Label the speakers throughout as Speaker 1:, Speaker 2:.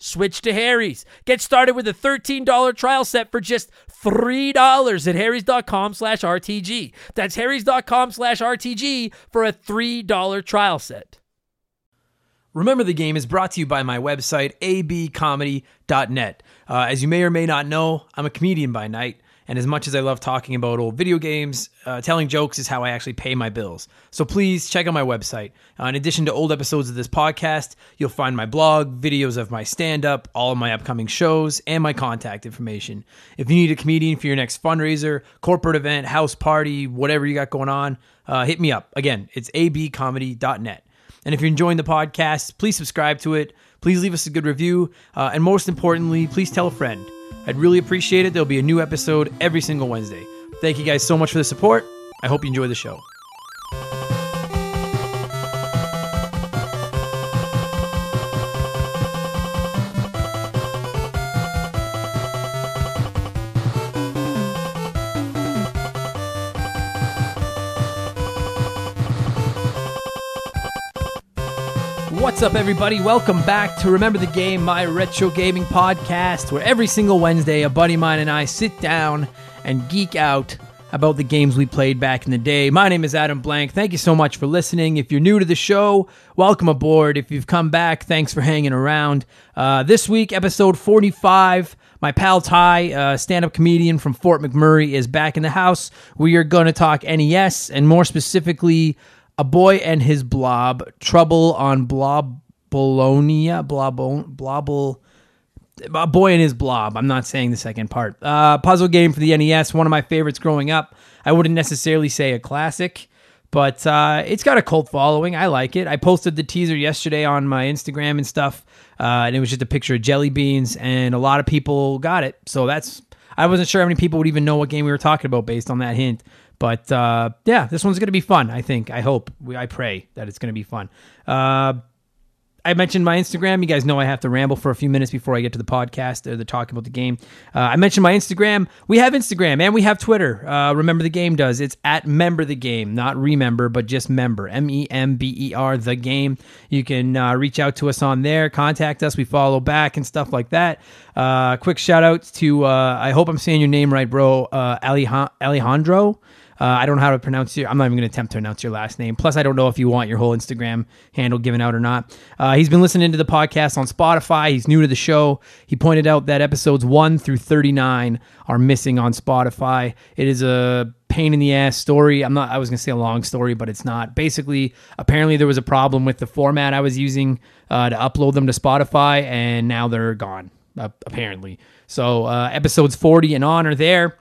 Speaker 1: Switch to Harry's. Get started with a $13 trial set for just $3 at harrys.com slash RTG. That's harrys.com slash RTG for a $3 trial set.
Speaker 2: Remember the Game is brought to you by my website, abcomedy.net. Uh, as you may or may not know, I'm a comedian by night. And as much as I love talking about old video games, uh, telling jokes is how I actually pay my bills. So please check out my website. Uh, in addition to old episodes of this podcast, you'll find my blog, videos of my stand up, all of my upcoming shows, and my contact information. If you need a comedian for your next fundraiser, corporate event, house party, whatever you got going on, uh, hit me up. Again, it's abcomedy.net. And if you're enjoying the podcast, please subscribe to it. Please leave us a good review. Uh, and most importantly, please tell a friend. I'd really appreciate it. There'll be a new episode every single Wednesday. Thank you guys so much for the support. I hope you enjoy the show. What's up, everybody? Welcome back to Remember the Game, my retro gaming podcast, where every single Wednesday, a buddy of mine and I sit down and geek out about the games we played back in the day. My name is Adam Blank. Thank you so much for listening. If you're new to the show, welcome aboard. If you've come back, thanks for hanging around. Uh, this week, episode 45. My pal Ty, uh, stand up comedian from Fort McMurray, is back in the house. We are going to talk NES and more specifically, a Boy and His Blob, Trouble on Blobolonia, Blobble, Blobble, a Boy and His Blob. I'm not saying the second part. Uh, puzzle game for the NES, one of my favorites growing up. I wouldn't necessarily say a classic, but uh, it's got a cult following. I like it. I posted the teaser yesterday on my Instagram and stuff, uh, and it was just a picture of jelly beans, and a lot of people got it. So that's I wasn't sure how many people would even know what game we were talking about based on that hint. But uh, yeah, this one's going to be fun. I think. I hope. We, I pray that it's going to be fun. Uh, I mentioned my Instagram. You guys know I have to ramble for a few minutes before I get to the podcast or the talk about the game. Uh, I mentioned my Instagram. We have Instagram and we have Twitter. Uh, remember the game does. It's at member the game, not remember, but just member. M E M B E R the game. You can uh, reach out to us on there, contact us. We follow back and stuff like that. Uh, quick shout out to uh, I hope I'm saying your name right, bro. Uh, Alejandro. Uh, I don't know how to pronounce your. I'm not even going to attempt to pronounce your last name. Plus, I don't know if you want your whole Instagram handle given out or not. Uh, he's been listening to the podcast on Spotify. He's new to the show. He pointed out that episodes one through 39 are missing on Spotify. It is a pain in the ass story. I'm not. I was going to say a long story, but it's not. Basically, apparently there was a problem with the format I was using uh, to upload them to Spotify, and now they're gone. apparently, so uh, episodes 40 and on are there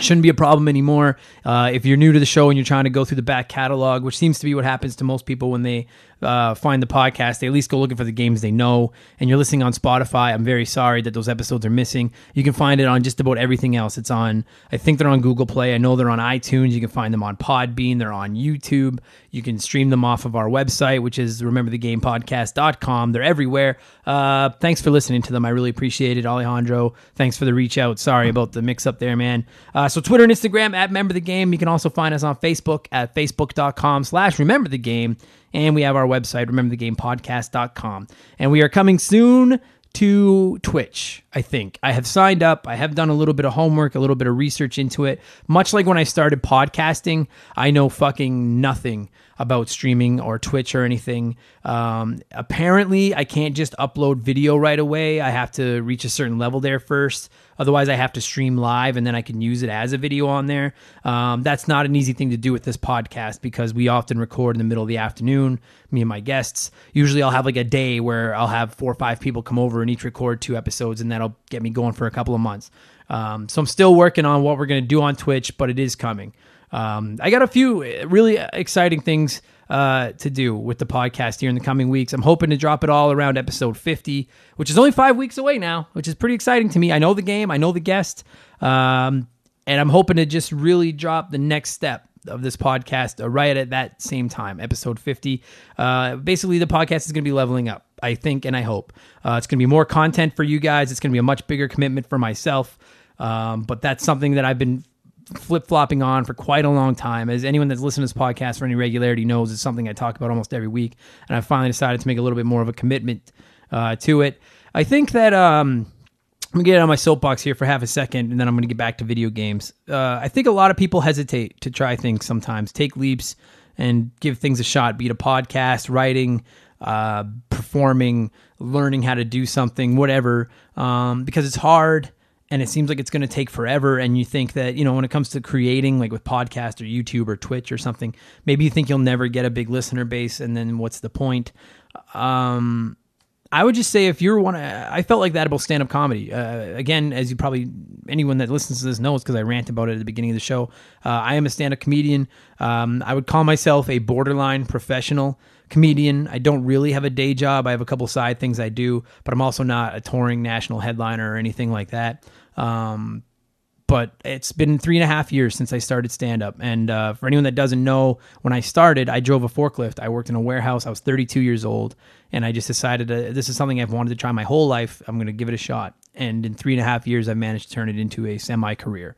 Speaker 2: shouldn't be a problem anymore. Uh, if you're new to the show and you're trying to go through the back catalog, which seems to be what happens to most people when they uh, find the podcast, they at least go looking for the games they know. And you're listening on Spotify. I'm very sorry that those episodes are missing. You can find it on just about everything else. It's on, I think they're on Google Play. I know they're on iTunes. You can find them on Podbean. They're on YouTube. You can stream them off of our website, which is rememberthegamepodcast.com. They're everywhere. Uh, thanks for listening to them. I really appreciate it, Alejandro. Thanks for the reach out. Sorry about the mix up there, man. Uh, so Twitter and Instagram at Remember the Game. You can also find us on Facebook at facebook.com slash Remember the Game. And we have our website, rememberthegamepodcast.com. And we are coming soon to Twitch, I think. I have signed up. I have done a little bit of homework, a little bit of research into it. Much like when I started podcasting, I know fucking nothing about streaming or Twitch or anything. Um, apparently, I can't just upload video right away. I have to reach a certain level there first. Otherwise, I have to stream live and then I can use it as a video on there. Um, that's not an easy thing to do with this podcast because we often record in the middle of the afternoon, me and my guests. Usually, I'll have like a day where I'll have four or five people come over and each record two episodes, and that'll get me going for a couple of months. Um, so I'm still working on what we're going to do on Twitch, but it is coming. Um, I got a few really exciting things uh, to do with the podcast here in the coming weeks. I'm hoping to drop it all around episode 50, which is only five weeks away now, which is pretty exciting to me. I know the game, I know the guest, um, and I'm hoping to just really drop the next step of this podcast uh, right at that same time, episode 50. Uh, basically, the podcast is going to be leveling up, I think, and I hope. Uh, it's going to be more content for you guys. It's going to be a much bigger commitment for myself. Um, but that's something that I've been flip flopping on for quite a long time. As anyone that's listened to this podcast for any regularity knows, it's something I talk about almost every week. And I finally decided to make a little bit more of a commitment uh, to it. I think that um, I'm gonna get on my soapbox here for half a second, and then I'm gonna get back to video games. Uh, I think a lot of people hesitate to try things sometimes, take leaps, and give things a shot. Be it a podcast, writing, uh, performing, learning how to do something, whatever, um, because it's hard and it seems like it's going to take forever. And you think that you know when it comes to creating like with podcast or youtube or twitch or something maybe you think you'll never get a big listener base and then what's the point? Um i would just say if you're one i felt like that about stand-up comedy. Uh, again as you probably anyone that listens to this knows because i rant about it at the beginning of the show uh, i am a stand-up comedian. Um, i would call myself a borderline professional comedian. I don't really have a day job. I have a couple side things I do, but I'm also not a touring national headliner or anything like that. Um, but it's been three and a half years since I started stand up. And uh, for anyone that doesn't know, when I started, I drove a forklift. I worked in a warehouse. I was 32 years old. And I just decided to, this is something I've wanted to try my whole life. I'm going to give it a shot. And in three and a half years, I've managed to turn it into a semi career.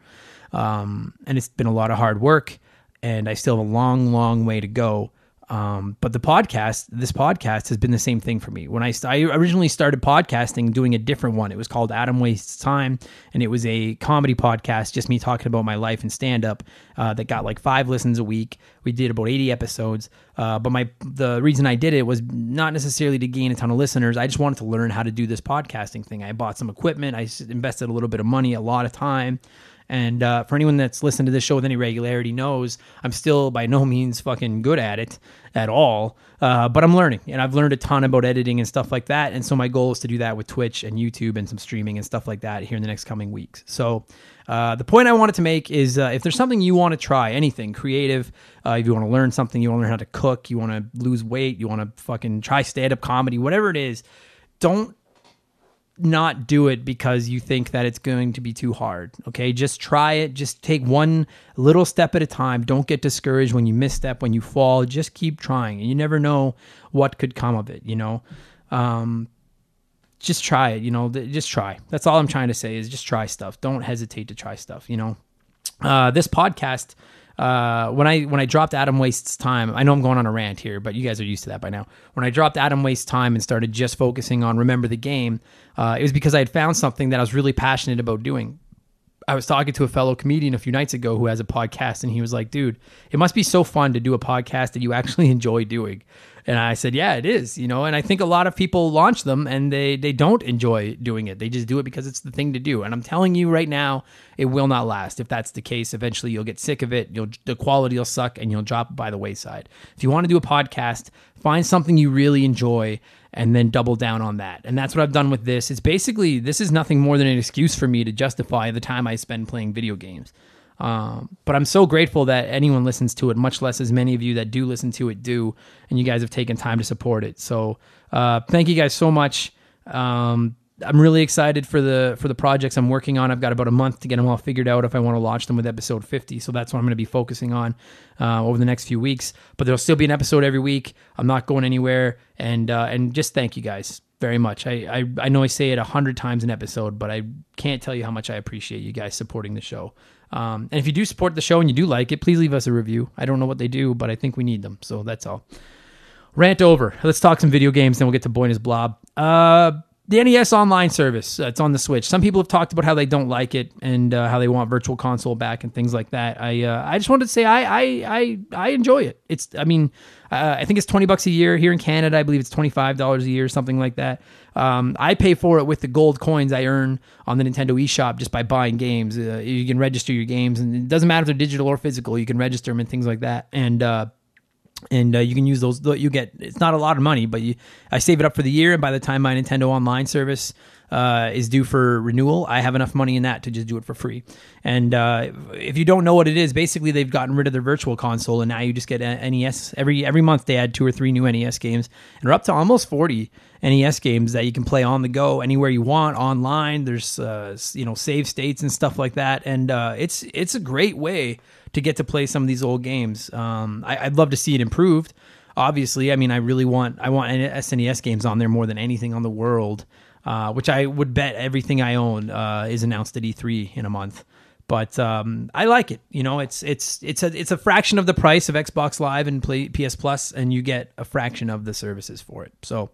Speaker 2: Um, and it's been a lot of hard work. And I still have a long, long way to go. Um, but the podcast, this podcast has been the same thing for me. When I, I originally started podcasting, doing a different one, it was called Adam Wastes Time, and it was a comedy podcast, just me talking about my life and stand up. Uh, that got like five listens a week. We did about eighty episodes. Uh, but my the reason I did it was not necessarily to gain a ton of listeners. I just wanted to learn how to do this podcasting thing. I bought some equipment. I invested a little bit of money, a lot of time. And uh, for anyone that's listened to this show with any regularity knows I'm still by no means fucking good at it at all. Uh, but I'm learning, and I've learned a ton about editing and stuff like that. And so my goal is to do that with Twitch and YouTube and some streaming and stuff like that here in the next coming weeks. So uh, the point I wanted to make is uh, if there's something you want to try, anything creative, uh, if you want to learn something, you want to learn how to cook, you want to lose weight, you want to fucking try stand up comedy, whatever it is, don't not do it because you think that it's going to be too hard. Okay, just try it. Just take one little step at a time. Don't get discouraged when you misstep, when you fall. Just keep trying, and you never know what could come of it. You know, um, just try it. You know, just try. That's all I'm trying to say is just try stuff. Don't hesitate to try stuff. You know, uh, this podcast uh, when I when I dropped Adam Wastes Time, I know I'm going on a rant here, but you guys are used to that by now. When I dropped Adam Wastes Time and started just focusing on Remember the Game, uh, it was because I had found something that I was really passionate about doing. I was talking to a fellow comedian a few nights ago who has a podcast, and he was like, "Dude, it must be so fun to do a podcast that you actually enjoy doing." And I said, "Yeah, it is." You know, and I think a lot of people launch them and they they don't enjoy doing it. They just do it because it's the thing to do. And I'm telling you right now, it will not last. If that's the case, eventually you'll get sick of it. You'll the quality will suck, and you'll drop by the wayside. If you want to do a podcast, find something you really enjoy and then double down on that. And that's what I've done with this. It's basically this is nothing more than an excuse for me to justify the time I spend playing video games. Um, but I'm so grateful that anyone listens to it, much less as many of you that do listen to it do, and you guys have taken time to support it. So uh, thank you guys so much. Um, I'm really excited for the for the projects I'm working on. I've got about a month to get them all figured out if I want to launch them with episode 50. So that's what I'm going to be focusing on uh, over the next few weeks. But there'll still be an episode every week. I'm not going anywhere, and uh, and just thank you guys very much. I, I, I know I say it a hundred times an episode, but I can't tell you how much I appreciate you guys supporting the show. Um, and if you do support the show and you do like it, please leave us a review. I don't know what they do, but I think we need them. So that's all. Rant over. Let's talk some video games, then we'll get to Boyna's Blob. Uh, the NES Online service. Uh, it's on the Switch. Some people have talked about how they don't like it and uh, how they want Virtual Console back and things like that. I uh, I just wanted to say I I I, I enjoy it. It's I mean uh, I think it's twenty bucks a year here in Canada. I believe it's twenty five dollars a year, something like that. Um, I pay for it with the gold coins I earn on the Nintendo eShop just by buying games. Uh, you can register your games, and it doesn't matter if they're digital or physical. You can register them and things like that. And uh, and uh, you can use those. You get it's not a lot of money, but you I save it up for the year, and by the time my Nintendo Online service uh, is due for renewal, I have enough money in that to just do it for free. And uh, if you don't know what it is, basically they've gotten rid of their virtual console, and now you just get NES every every month. They add two or three new NES games, and we're up to almost forty NES games that you can play on the go anywhere you want online. There's uh, you know save states and stuff like that, and uh, it's it's a great way to get to play some of these old games. Um, I, would love to see it improved. Obviously, I mean, I really want I want SNES games on there more than anything on the world, uh, which I would bet everything I own uh, is announced at E3 in a month. But um, I like it. You know, it's it's it's a it's a fraction of the price of Xbox Live and Play, PS Plus, and you get a fraction of the services for it. So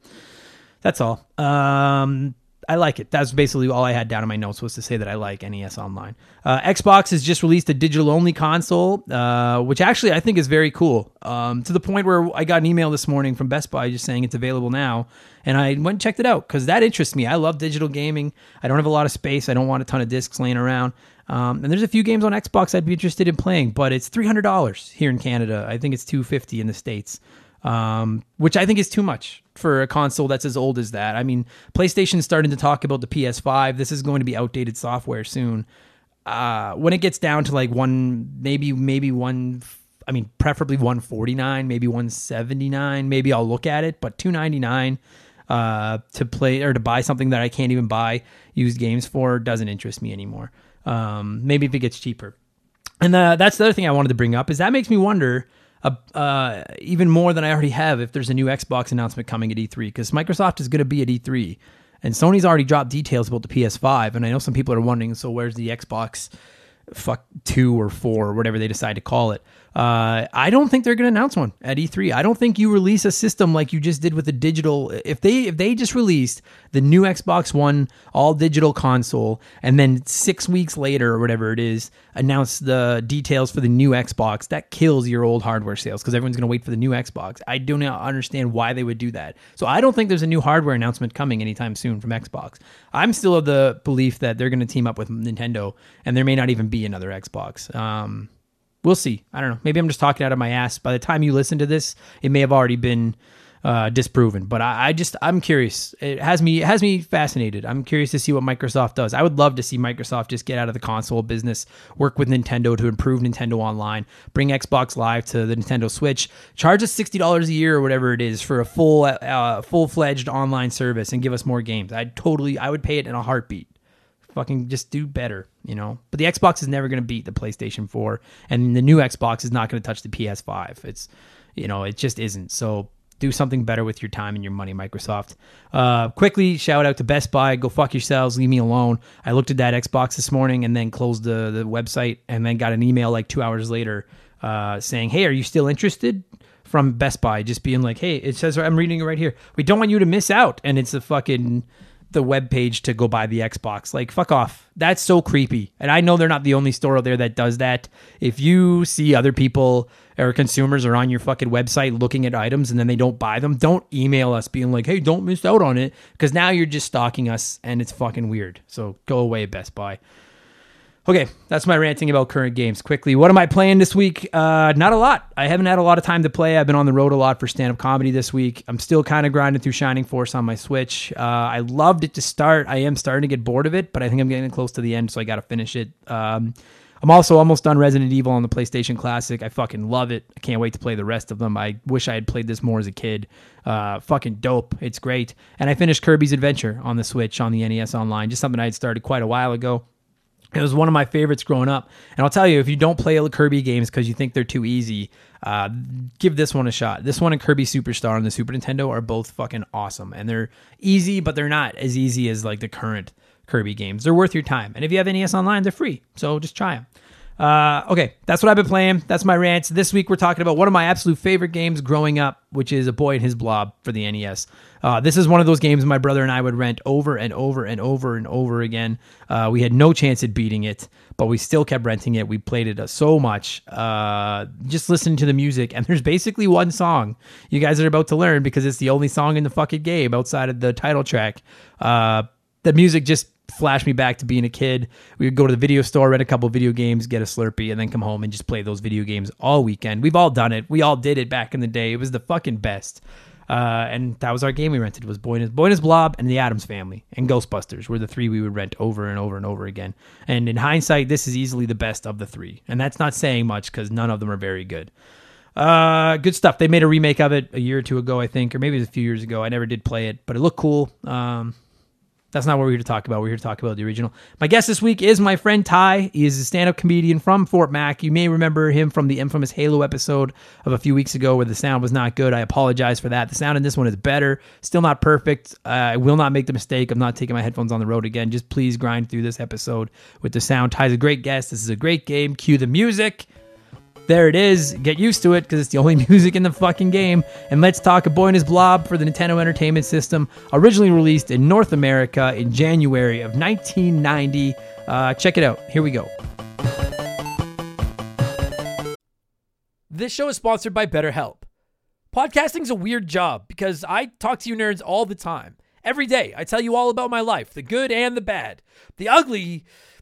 Speaker 2: that's all. Um, I like it. That's basically all I had down in my notes was to say that I like NES Online. Uh, Xbox has just released a digital only console, uh, which actually I think is very cool. Um, to the point where I got an email this morning from Best Buy just saying it's available now, and I went and checked it out because that interests me. I love digital gaming. I don't have a lot of space. I don't want a ton of discs laying around. Um, and there's a few games on Xbox I'd be interested in playing, but it's three hundred dollars here in Canada. I think it's two fifty in the states um, which I think is too much for a console that's as old as that. I mean, PlayStation's starting to talk about the PS5. This is going to be outdated software soon. Uh, when it gets down to like one, maybe maybe one, I mean, preferably one forty nine, maybe one seventy nine. Maybe I'll look at it, but two ninety nine uh, to play or to buy something that I can't even buy used games for doesn't interest me anymore. Um, maybe if it gets cheaper. And uh, that's the other thing I wanted to bring up is that makes me wonder uh, even more than I already have if there's a new Xbox announcement coming at E3 because Microsoft is going to be at E3 and Sony's already dropped details about the PS5 and I know some people are wondering so where's the Xbox fuck 2 or 4 or whatever they decide to call it. Uh, I don't think they're going to announce one at E3. I don't think you release a system like you just did with the digital. If they if they just released the new Xbox One all digital console and then six weeks later or whatever it is announce the details for the new Xbox, that kills your old hardware sales because everyone's going to wait for the new Xbox. I do not understand why they would do that. So I don't think there's a new hardware announcement coming anytime soon from Xbox. I'm still of the belief that they're going to team up with Nintendo and there may not even be another Xbox. Um, we'll see. I don't know. Maybe I'm just talking out of my ass. By the time you listen to this, it may have already been uh, disproven. But I, I, just I'm curious. It has me it has me fascinated. I'm curious to see what Microsoft does. I would love to see Microsoft just get out of the console business, work with Nintendo to improve Nintendo Online, bring Xbox Live to the Nintendo Switch, charge us sixty dollars a year or whatever it is for a full uh, full fledged online service, and give us more games. I'd totally I would pay it in a heartbeat fucking just do better, you know. But the Xbox is never going to beat the PlayStation 4, and the new Xbox is not going to touch the PS5. It's, you know, it just isn't. So do something better with your time and your money, Microsoft. Uh, quickly, shout out to Best Buy. Go fuck yourselves. Leave me alone. I looked at that Xbox this morning and then closed the, the website and then got an email like two hours later uh, saying, hey, are you still interested? From Best Buy, just being like, hey, it says, I'm reading it right here. We don't want you to miss out. And it's a fucking the web page to go buy the Xbox. Like fuck off. That's so creepy. And I know they're not the only store out there that does that. If you see other people or consumers are on your fucking website looking at items and then they don't buy them, don't email us being like, "Hey, don't miss out on it," because now you're just stalking us and it's fucking weird. So go away, Best Buy. Okay, that's my ranting about current games. Quickly, what am I playing this week? Uh, not a lot. I haven't had a lot of time to play. I've been on the road a lot for stand up comedy this week. I'm still kind of grinding through Shining Force on my Switch. Uh, I loved it to start. I am starting to get bored of it, but I think I'm getting close to the end, so I got to finish it. Um, I'm also almost done Resident Evil on the PlayStation Classic. I fucking love it. I can't wait to play the rest of them. I wish I had played this more as a kid. Uh, fucking dope. It's great. And I finished Kirby's Adventure on the Switch on the NES Online, just something I had started quite a while ago. It was one of my favorites growing up. And I'll tell you, if you don't play Kirby games because you think they're too easy, uh, give this one a shot. This one and Kirby Superstar on the Super Nintendo are both fucking awesome. And they're easy, but they're not as easy as like the current Kirby games. They're worth your time. And if you have NES Online, they're free. So just try them. Uh, okay, that's what I've been playing. That's my rants. This week we're talking about one of my absolute favorite games growing up, which is A Boy and His Blob for the NES. Uh, this is one of those games my brother and I would rent over and over and over and over again. Uh, we had no chance at beating it, but we still kept renting it. We played it uh, so much. Uh, just listening to the music, and there's basically one song you guys are about to learn because it's the only song in the fucking game outside of the title track. Uh, the music just flash me back to being a kid. We would go to the video store, rent a couple video games, get a Slurpee, and then come home and just play those video games all weekend. We've all done it. We all did it back in the day. It was the fucking best. Uh, and that was our game we rented was Boy and, Boy and His Blob and the Addams Family and Ghostbusters were the three we would rent over and over and over again. And in hindsight, this is easily the best of the three. And that's not saying much because none of them are very good. Uh, good stuff. They made a remake of it a year or two ago, I think, or maybe it was a few years ago. I never did play it, but it looked cool. Um, that's not what we're here to talk about. We're here to talk about the original. My guest this week is my friend Ty. He is a stand up comedian from Fort Mac. You may remember him from the infamous Halo episode of a few weeks ago where the sound was not good. I apologize for that. The sound in this one is better, still not perfect. Uh, I will not make the mistake of not taking my headphones on the road again. Just please grind through this episode with the sound. Ty's a great guest. This is a great game. Cue the music. There it is. Get used to it because it's the only music in the fucking game. And let's talk A Boy and His Blob for the Nintendo Entertainment System, originally released in North America in January of 1990. Uh, check it out. Here we go.
Speaker 1: This show is sponsored by BetterHelp. Podcasting's a weird job because I talk to you nerds all the time. Every day, I tell you all about my life, the good and the bad. The ugly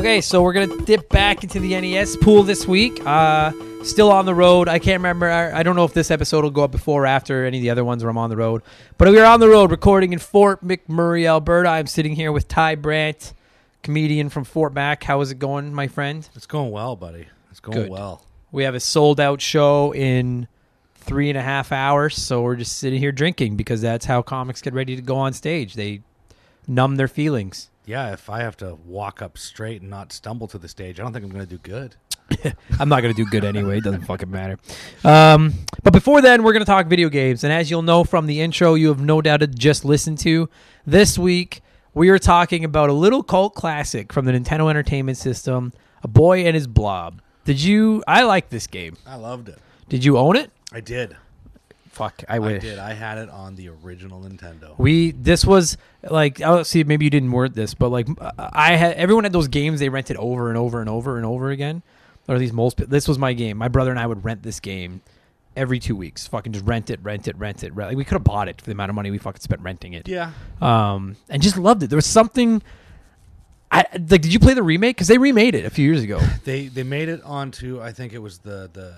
Speaker 2: Okay, so we're gonna dip back into the NES pool this week. Uh, still on the road. I can't remember. I, I don't know if this episode will go up before or after any of the other ones where I'm on the road. But we are on the road recording in Fort McMurray, Alberta. I'm sitting here with Ty Brandt, comedian from Fort Mac. How is it going, my friend?
Speaker 3: It's going well, buddy. It's going
Speaker 2: Good.
Speaker 3: well.
Speaker 2: We have a sold out show in three and a half hours, so we're just sitting here drinking because that's how comics get ready to go on stage. They numb their feelings.
Speaker 3: Yeah, if I have to walk up straight and not stumble to the stage, I don't think I'm going to do good.
Speaker 2: I'm not going to do good anyway. It doesn't fucking matter. Um, but before then, we're going to talk video games. And as you'll know from the intro, you have no doubt just listened to, this week we are talking about a little cult classic from the Nintendo Entertainment System, A Boy and His Blob. Did you? I like this game.
Speaker 3: I loved it.
Speaker 2: Did you own it?
Speaker 3: I did.
Speaker 2: Fuck, I
Speaker 3: I did. I had it on the original Nintendo.
Speaker 2: We this was like I'll see maybe you didn't word this, but like I had everyone had those games they rented over and over and over and over again, or at least most. This was my game. My brother and I would rent this game every two weeks. Fucking just rent it, rent it, rent it. Like we could have bought it for the amount of money we fucking spent renting it.
Speaker 3: Yeah.
Speaker 2: Um, and just loved it. There was something. I like. Did you play the remake? Because they remade it a few years ago.
Speaker 3: They they made it onto I think it was the the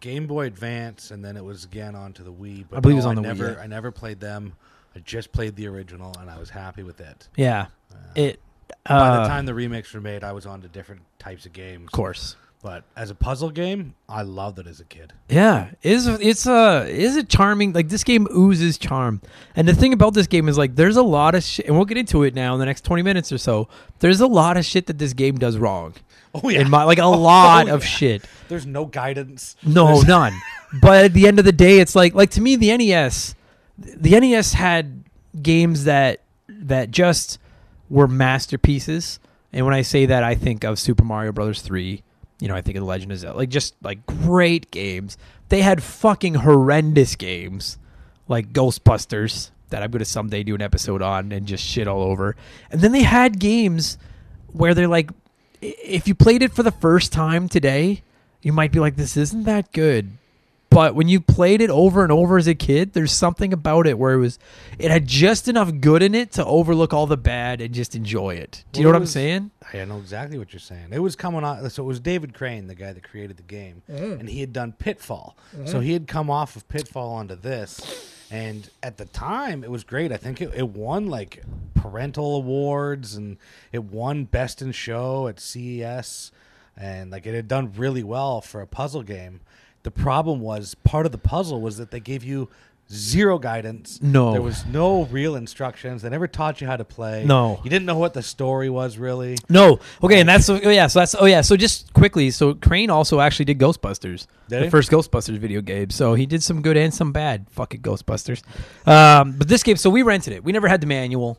Speaker 3: Game Boy Advance and then it was again onto the Wii. But
Speaker 2: I believe it was
Speaker 3: no,
Speaker 2: on the Wii,
Speaker 3: never,
Speaker 2: yeah.
Speaker 3: I never played them. I just played the original and I was happy with it.
Speaker 2: Yeah. It.
Speaker 3: By
Speaker 2: Uh,
Speaker 3: the time the remakes were made, I was on to different types of games.
Speaker 2: of course.
Speaker 3: But as a puzzle game, I loved it as a kid.
Speaker 2: Yeah, is it's a is it charming? Like this game oozes charm, and the thing about this game is like there's a lot of shit, and we'll get into it now in the next twenty minutes or so. There's a lot of shit that this game does wrong.
Speaker 3: Oh yeah.
Speaker 2: In my like a oh, lot
Speaker 3: Oh,
Speaker 2: of
Speaker 3: yeah.
Speaker 2: shit.
Speaker 3: There's no guidance.
Speaker 2: No,
Speaker 3: There's-
Speaker 2: none. but at the end of the day, it's like like to me the NES, the NES had games that that just were masterpieces. And when I say that, I think of Super Mario Brothers three. You know, I think of The Legend of Zelda, like just like great games. They had fucking horrendous games, like Ghostbusters, that I'm gonna someday do an episode on and just shit all over. And then they had games where they're like, if you played it for the first time today, you might be like, this isn't that good. But when you played it over and over as a kid, there's something about it where it was, it had just enough good in it to overlook all the bad and just enjoy it. Do you know what
Speaker 3: it
Speaker 2: I'm saying?
Speaker 3: I know exactly what you're saying. It was coming on. So it was David Crane, the guy that created the game,
Speaker 2: Mm-hmm.
Speaker 3: and he had done Pitfall. So he had come off of Pitfall onto this, and at the time it was great. I think it, it won like parental awards, and it won Best in Show at CES, and like it had done really well for a puzzle game. The problem was part of the puzzle was that they gave you zero guidance.
Speaker 2: No.
Speaker 3: there was no real instructions. They never taught you how to play.
Speaker 2: No.
Speaker 3: you didn't know what the story was really.
Speaker 2: No. Okay, and that's oh yeah, so that's oh yeah, so just quickly, so Crane also actually did Ghostbusters,
Speaker 3: Did
Speaker 2: the
Speaker 3: he?
Speaker 2: first Ghostbusters video game. So he did some good and some bad. Fucking Ghostbusters. Um, but this game, so we rented it. We never had the manual.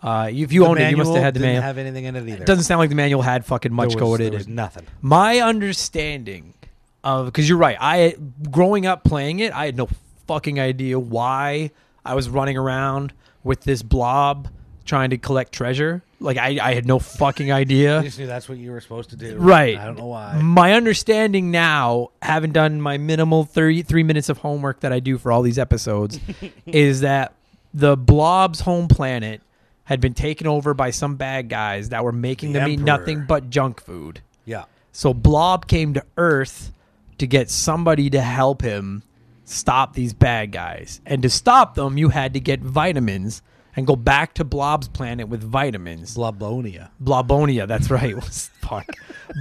Speaker 2: Uh, if you
Speaker 3: The
Speaker 2: owned it, you must have had the manual.
Speaker 3: have anything in it either.
Speaker 2: It doesn't sound like the manual had fucking much
Speaker 3: there was, there was
Speaker 2: it.
Speaker 3: nothing.
Speaker 2: My understanding of because you're right. I growing up playing it, I had no fucking idea why I was running around with this blob trying to collect treasure. Like I, I had no fucking idea.
Speaker 3: I just knew that's what you were supposed to do.
Speaker 2: Right.
Speaker 3: I don't know why.
Speaker 2: My understanding now, having done my minimal three minutes of homework that I do for all these episodes, is that the blob's home planet had been taken over by some bad guys that were making
Speaker 3: The
Speaker 2: them eat
Speaker 3: Emperor.
Speaker 2: nothing but junk food.
Speaker 3: Yeah.
Speaker 2: So Blob came to Earth to get somebody to help him stop these bad guys. And to stop them, you had to get vitamins and go back to Blob's planet with vitamins.
Speaker 3: Blablonia.
Speaker 2: Blobonia, that's right. Fuck.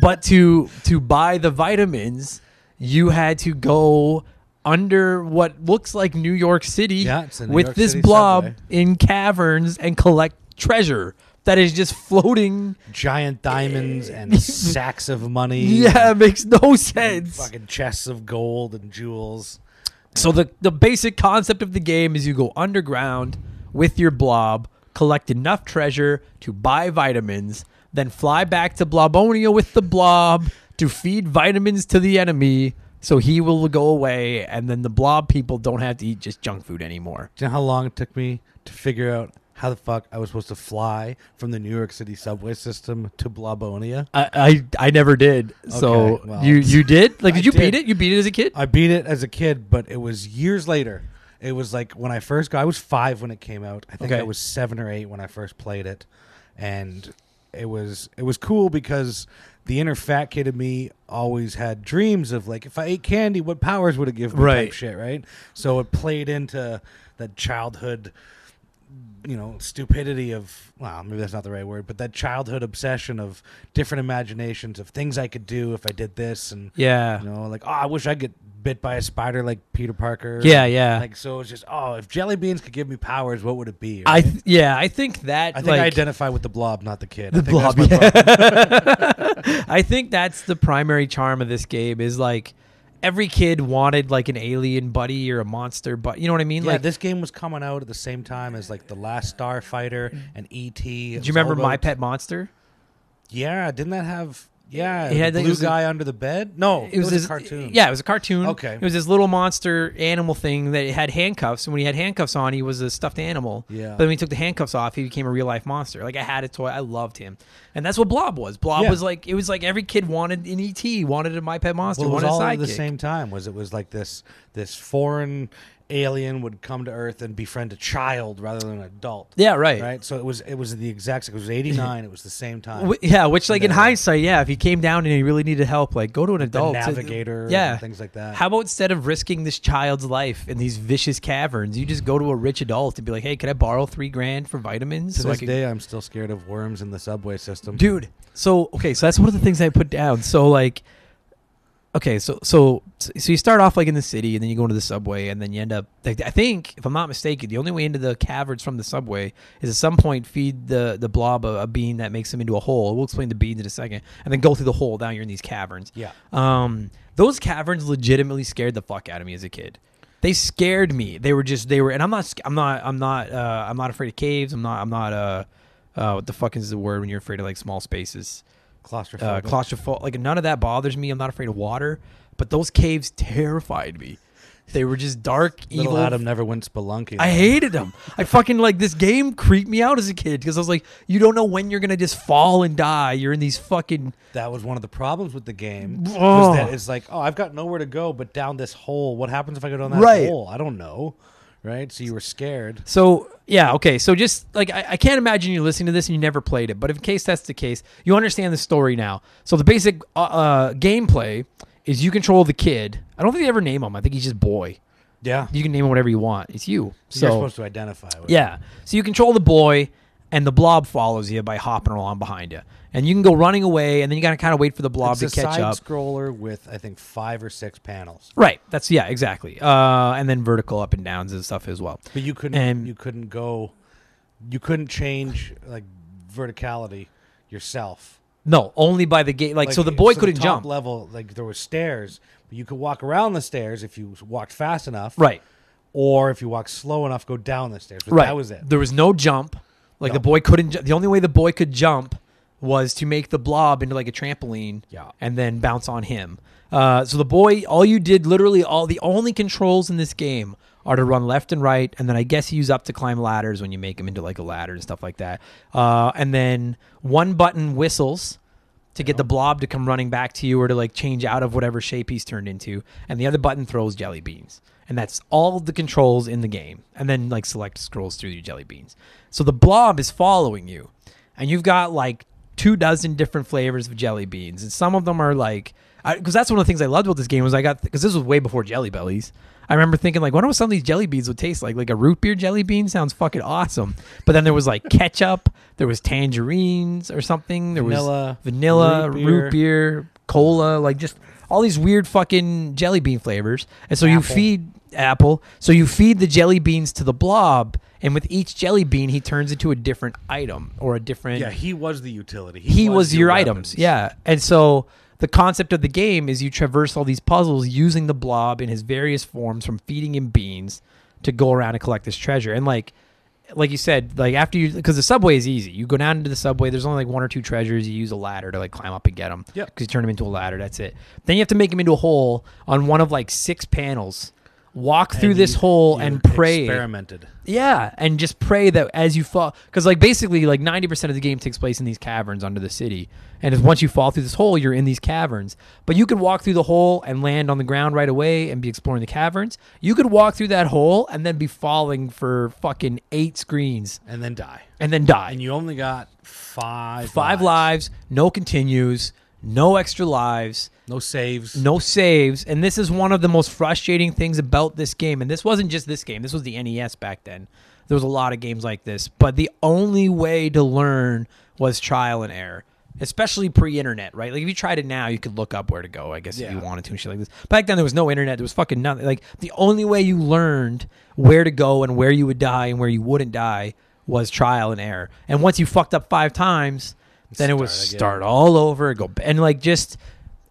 Speaker 2: But to to buy the vitamins, you had to go under what looks like New York City
Speaker 3: Yeah, New
Speaker 2: with
Speaker 3: York
Speaker 2: this
Speaker 3: City
Speaker 2: blob
Speaker 3: subway.
Speaker 2: in caverns and collect treasure that is just floating.
Speaker 3: Giant diamonds and sacks of money.
Speaker 2: Yeah, it makes no sense.
Speaker 3: Fucking chests of gold and jewels.
Speaker 2: So the the basic concept of the game is you go underground with your blob, collect enough treasure to buy vitamins, then fly back to Blobonia with the blob to feed vitamins to the enemy so he will go away and then the blob people don't have to eat just junk food anymore.
Speaker 3: Do you know how long it took me to figure out how the fuck I was supposed to fly from the New York City subway system to Blabonia?
Speaker 2: I I, I never did. So
Speaker 3: Okay, well.
Speaker 2: you you did? Like did you beat it? You beat it as a kid?
Speaker 3: I beat it as a kid, but it was years later. It was like when I first got. I was five when it came out. I think
Speaker 2: Okay.
Speaker 3: I was seven or eight when I first played it, and it was it was cool because the inner fat kid in me always had dreams of like if I ate candy, what powers would it give me?
Speaker 2: Right.
Speaker 3: Type shit, right? So it played into that childhood you know stupidity of well maybe that's not the right word but that childhood obsession of different imaginations of things i could do if i did this and
Speaker 2: yeah.
Speaker 3: you know, like, oh, I wish I could bit by a spider like Peter Parker.
Speaker 2: Yeah, yeah.
Speaker 3: Like, so it's just, oh, if jelly beans could give me powers, what would it be?
Speaker 2: I th- yeah, I think that
Speaker 3: I think
Speaker 2: like,
Speaker 3: I identify with the blob, not the kid.
Speaker 2: The
Speaker 3: I think that's
Speaker 2: blob, yeah. I think that's the primary charm of this game is like every kid wanted like an alien buddy or a monster, but you know what I mean?
Speaker 3: Yeah,
Speaker 2: like,
Speaker 3: this game was coming out at the same time as like the Last Starfighter and ET.
Speaker 2: do you remember My Pet Monster?
Speaker 3: Yeah, didn't that have? Yeah,
Speaker 2: It had-
Speaker 3: the blue
Speaker 2: a-
Speaker 3: guy under the bed. No, it was,
Speaker 2: this
Speaker 3: a cartoon.
Speaker 2: Yeah, it was a cartoon.
Speaker 3: Okay.
Speaker 2: it was this little monster animal thing that had handcuffs, and when he had handcuffs on, he was a stuffed animal.
Speaker 3: Yeah.
Speaker 2: But when he took the handcuffs off, he became a real life monster. Like I had a toy, I loved him, and that's what Blob was. Blob
Speaker 3: Yeah.
Speaker 2: was like it was like every kid wanted an ET, wanted a My Pet Monster,
Speaker 3: Well, it was all at the same time. Was it was like this this foreign alien would come to Earth and befriend a child rather than an adult.
Speaker 2: Yeah, right.
Speaker 3: Right. So it was it was the exact. It was eighty nine. it was the same time.
Speaker 2: Wh- Yeah, which like in
Speaker 3: The- uh,
Speaker 2: hindsight, yeah, if he came down and he really needed help, like go to an
Speaker 3: the
Speaker 2: adult. to-
Speaker 3: navigator.
Speaker 2: yeah,
Speaker 3: And things like that.
Speaker 2: How about instead of risking this child's life in these vicious caverns, you just go to a rich adult and be like, "Hey, can I borrow three grand for vitamins?"
Speaker 3: to
Speaker 2: so I
Speaker 3: this day, I'm still scared of worms in the subway system.
Speaker 2: dude. So okay, so that's one of the things I put down. So like, okay, so so so you start off like in the city, and then you go into the subway, and then you end up. Like, I think, if I'm not mistaken, the only way into the caverns from the subway is at some point feed the the blob a, a bean that makes them into a hole. We'll explain the beans in a second, and then go through the hole. Down you're in these caverns.
Speaker 3: Yeah.
Speaker 2: Um, those caverns legitimately scared the fuck out of me as a kid. They scared me. They were just they were, and I'm not I'm not I'm not uh, I'm not afraid of caves. I'm not I'm not uh, uh what the fuck is the word when you're afraid of like small spaces?
Speaker 3: Claustrophobic.
Speaker 2: Uh, claustrophobic. Like none of that bothers me. I'm not afraid of water, but those caves terrified me. They were just dark,
Speaker 3: Little
Speaker 2: evil.
Speaker 3: Adam never went spelunking.
Speaker 2: I hated them. I fucking like this game creeped me out as a kid because I was like, you don't know when you're gonna just fall and die. You're in these fucking
Speaker 3: that was one of the problems with the game.
Speaker 2: Oh.
Speaker 3: That it's like, oh, I've got nowhere to go but down this hole. What happens if I go down that
Speaker 2: Right.
Speaker 3: hole? I don't know. Right? So you were scared.
Speaker 2: So yeah, okay. So just like I, I can't imagine you listening to this and you never played it, but in case that's the case, you understand the story now. So the basic uh, uh, gameplay is you control the kid. I don't think they ever name him. I think he's just boy.
Speaker 3: Yeah.
Speaker 2: You can name him whatever you want. It's you.
Speaker 3: So you're supposed to identify with
Speaker 2: yeah. So you control the boy, and the blob follows you by hopping along behind you, and you can go running away, and then you got to kind of wait for the blob
Speaker 3: It's
Speaker 2: to
Speaker 3: a
Speaker 2: catch
Speaker 3: side
Speaker 2: up.
Speaker 3: scroller with I think five or six panels.
Speaker 2: Right. That's yeah, exactly. Uh, and then vertical up and downs and stuff as well.
Speaker 3: But you couldn't
Speaker 2: And-
Speaker 3: you couldn't go you couldn't change like verticality yourself.
Speaker 2: No, only by the gate. Like, so the boy couldn't
Speaker 3: top
Speaker 2: jump.
Speaker 3: level like there were stairs, but you could walk around the stairs if you walked fast enough.
Speaker 2: Right.
Speaker 3: Or if you walked slow enough, go down the stairs. But
Speaker 2: Right.
Speaker 3: that was it.
Speaker 2: There was no jump. Like the boy couldn't. The only way the boy could jump was to make the blob into like a trampoline.
Speaker 3: Yeah.
Speaker 2: And then bounce on him. Uh, so the boy, all you did, literally, all the only controls in this game are to run left and right, and then I guess you use up to climb ladders when you make him into like a ladder and stuff like that. Uh, and then one button whistles to get the blob to come running back to you or to like change out of whatever shape he's turned into and the other button throws jelly beans and that's all the controls in the game and then like select scrolls through your jelly beans so the blob is following you and you've got like two dozen different flavors of jelly beans and some of them are like because that's one of the things i loved about this game was i got because this was way before jelly bellies I remember thinking like, wonder what some of these jelly beans would taste like. Like a root beer jelly bean sounds fucking awesome. But then there was like ketchup, there was tangerines or something. There
Speaker 3: Vanilla,
Speaker 2: was vanilla,
Speaker 3: root
Speaker 2: root
Speaker 3: beer.
Speaker 2: beer, cola, like just all these weird fucking jelly bean flavors. And so you feed apple. So you feed the jelly beans to the blob, and with each jelly bean, he turns into a different item or a different
Speaker 3: Yeah, he was the utility.
Speaker 2: he, was, your,
Speaker 3: weapons.
Speaker 2: items. Yeah. And so the concept of the game is you traverse all these puzzles using the blob in his various forms from feeding him beans to go around and collect this treasure. And like like you said, like after you because the subway is easy. You go down into the subway, there's only like one or two treasures. You use a ladder to like climb up and get them.
Speaker 3: Yeah.
Speaker 2: Because you turn them into a ladder, that's it. Then you have to make him into a hole on one of like six panels. Walk through
Speaker 3: And
Speaker 2: this
Speaker 3: you-
Speaker 2: hole and pray.
Speaker 3: Experimented.
Speaker 2: Yeah, and just pray that as you fall, because like basically like ninety percent of the game takes place in these caverns under the city, and if once you fall through this hole, you're in these caverns. But you could walk through the hole and land on the ground right away and be exploring the caverns. You could walk through that hole and then be falling for fucking eight screens
Speaker 3: And then die.
Speaker 2: and then die.
Speaker 3: And you only got five
Speaker 2: Five lives, no continues, no extra lives.
Speaker 3: No saves.
Speaker 2: no saves. And this is one of the most frustrating things about this game. And this wasn't just this game. This was the nes back then. There was a lot of games like this. But the only way to learn was trial and error especially pre-internet right? Like if you tried it now you could look up where to go i guess if you wanted to and shit like this. Back then there was no internet. There was fucking nothing. Like the only way you learned where to go and where you would die and where you wouldn't die was trial and error. And once you fucked up five times then it was
Speaker 3: Start
Speaker 2: all over and go and like just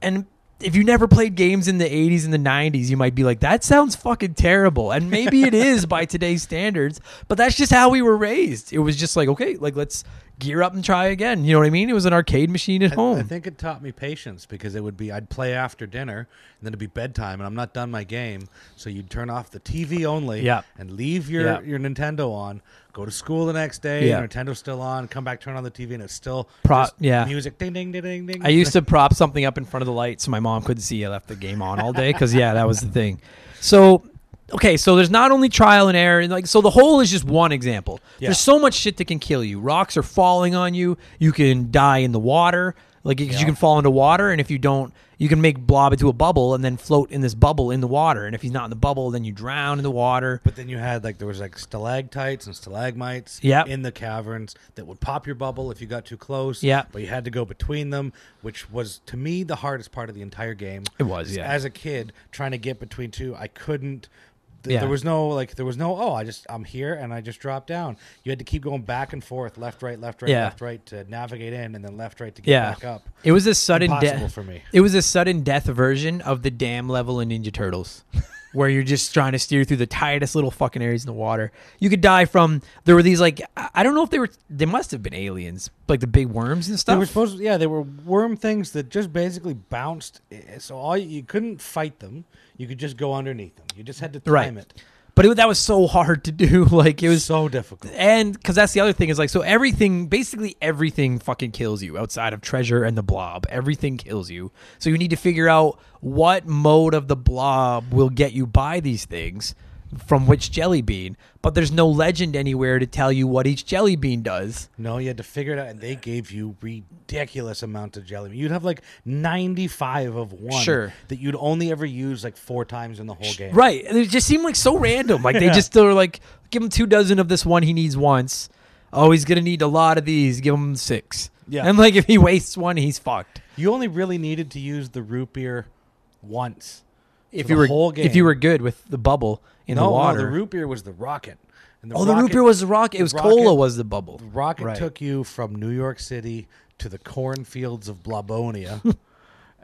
Speaker 2: and if you never played games in the 80s and the 90s you might be like that sounds fucking terrible and maybe it is by today's standards but that's just how we were raised it was just like okay like let's gear up and try again you know what i mean it was an arcade machine at
Speaker 3: I,
Speaker 2: home
Speaker 3: I think it taught me patience because it would be I'd play after dinner and then it'd be bedtime and I'm not done my game. So you'd turn off the TV only
Speaker 2: Yeah.
Speaker 3: and leave your,
Speaker 2: Yeah.
Speaker 3: your Nintendo on. Go to school the next day.
Speaker 2: Yeah.
Speaker 3: Nintendo's still on. Come back, turn on the TV, and it's still
Speaker 2: Pro-
Speaker 3: just
Speaker 2: yeah.
Speaker 3: music. Ding ding ding ding ding.
Speaker 2: i used to prop something up in front of the light so my mom couldn't see i left the game on all day because yeah that was the thing So, okay, so there's not only trial and error, and like so the hole is just one example.
Speaker 3: Yeah.
Speaker 2: There's so much shit that can kill you. Rocks are falling on you. You can die in the water, like 'cause
Speaker 3: Yeah.
Speaker 2: you can fall into water, and if you don't, you can make blob into a bubble and then float in this bubble in the water. And if he's not in the bubble, then you drown in the water.
Speaker 3: But then you had like there was like stalactites and stalagmites
Speaker 2: Yep.
Speaker 3: in the caverns that would pop your bubble if you got too close.
Speaker 2: Yeah.
Speaker 3: But you had to go between them, which was to me the hardest part of the entire game.
Speaker 2: It was, yeah.
Speaker 3: As a kid trying to get between two, I couldn't th-
Speaker 2: Yeah.
Speaker 3: There was no like there was no oh I just I'm here and I just dropped down. You had to keep going back and forth, left right, left right,
Speaker 2: Yeah.
Speaker 3: left right to navigate in and then left right to get
Speaker 2: Yeah.
Speaker 3: back up.
Speaker 2: It was a sudden death
Speaker 3: for me.
Speaker 2: It was a sudden death version of the dam level in Ninja Turtles, where you're just trying to steer through the tightest little fucking areas in the water. You could die from. There were these like I don't know if they were. They must have been aliens, like the big worms and stuff.
Speaker 3: They were supposed, yeah, they were worm things that just basically bounced. eh, So all you couldn't fight them. You could just go underneath them. You just had to time
Speaker 2: Right.
Speaker 3: it.
Speaker 2: but it, that was so hard to do. Like it was
Speaker 3: so difficult.
Speaker 2: and because that's the other thing is like so everything basically everything fucking kills you outside of treasure and the blob everything kills you so you need to figure out what mode of the blob will get you by these things from which jelly bean but there's no legend anywhere to tell you what each jelly bean does
Speaker 3: No, you had to figure it out, and they gave you ridiculous amounts of jelly. bean. You'd have like ninety-five of one
Speaker 2: Sure.
Speaker 3: that you'd only ever use like four times in the whole game.
Speaker 2: right and it just seemed like so random like they
Speaker 3: Yeah.
Speaker 2: just were like give him two dozen of this one he needs once oh he's gonna need a lot of these give him six
Speaker 3: Yeah.
Speaker 2: and like if he wastes one he's fucked
Speaker 3: You only really needed to use the root beer once.
Speaker 2: If you were
Speaker 3: whole
Speaker 2: if you were good with the bubble in
Speaker 3: no,
Speaker 2: the water.
Speaker 3: no, the root beer was the rocket. And
Speaker 2: oh, the root beer was the rocket. It was
Speaker 3: rocket-
Speaker 2: cola was the bubble.
Speaker 3: The rocket
Speaker 2: Right.
Speaker 3: took you from New York City to the cornfields of Blabonia.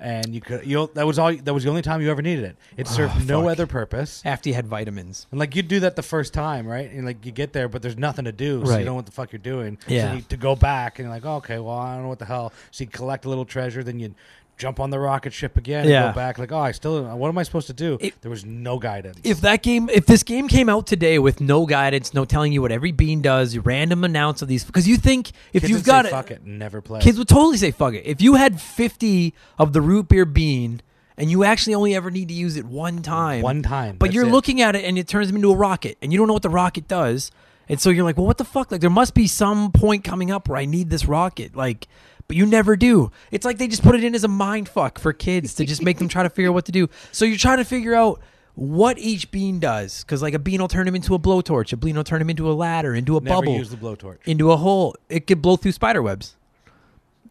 Speaker 3: And you could, you know, that was all. That was the only time you ever needed it. It ah, served no other purpose.
Speaker 2: after you had vitamins.
Speaker 3: And like you do that the first time, right? And like you get there, but there's nothing to do, so
Speaker 2: Right.
Speaker 3: you don't know what the fuck you're doing.
Speaker 2: Yeah.
Speaker 3: So you, to go back and you're like, okay, well, I don't know what the hell. So you collect a little treasure, then you jump on the rocket ship again.
Speaker 2: Yeah.
Speaker 3: And go back, like, oh, I still. What am I supposed to do?
Speaker 2: It-
Speaker 3: there was no guidance.
Speaker 2: If that game, if this game came out today with no guidance, no telling you what every bean does, random announce of these, because you think if
Speaker 3: Kids
Speaker 2: you've
Speaker 3: say,
Speaker 2: got it,
Speaker 3: fuck it, never play.
Speaker 2: kids would totally say fuck it. If you had fifty of the root beer bean and you actually only ever need to use it one time,
Speaker 3: One time,
Speaker 2: but you're
Speaker 3: it.
Speaker 2: looking at it and it turns them into a rocket, and you don't know what the rocket does, and so you're like, well, what the fuck? Like there must be some point coming up where I need this rocket, like. But you never do. It's like they just put it in as a mind fuck for kids to just make them try to figure out what to do. So you're trying to figure out what each bean does, because like a bean will turn him into a blowtorch, a bean will turn him into a ladder, into a
Speaker 3: never
Speaker 2: bubble
Speaker 3: use the blowtorch.
Speaker 2: into a hole. It could blow through spider webs.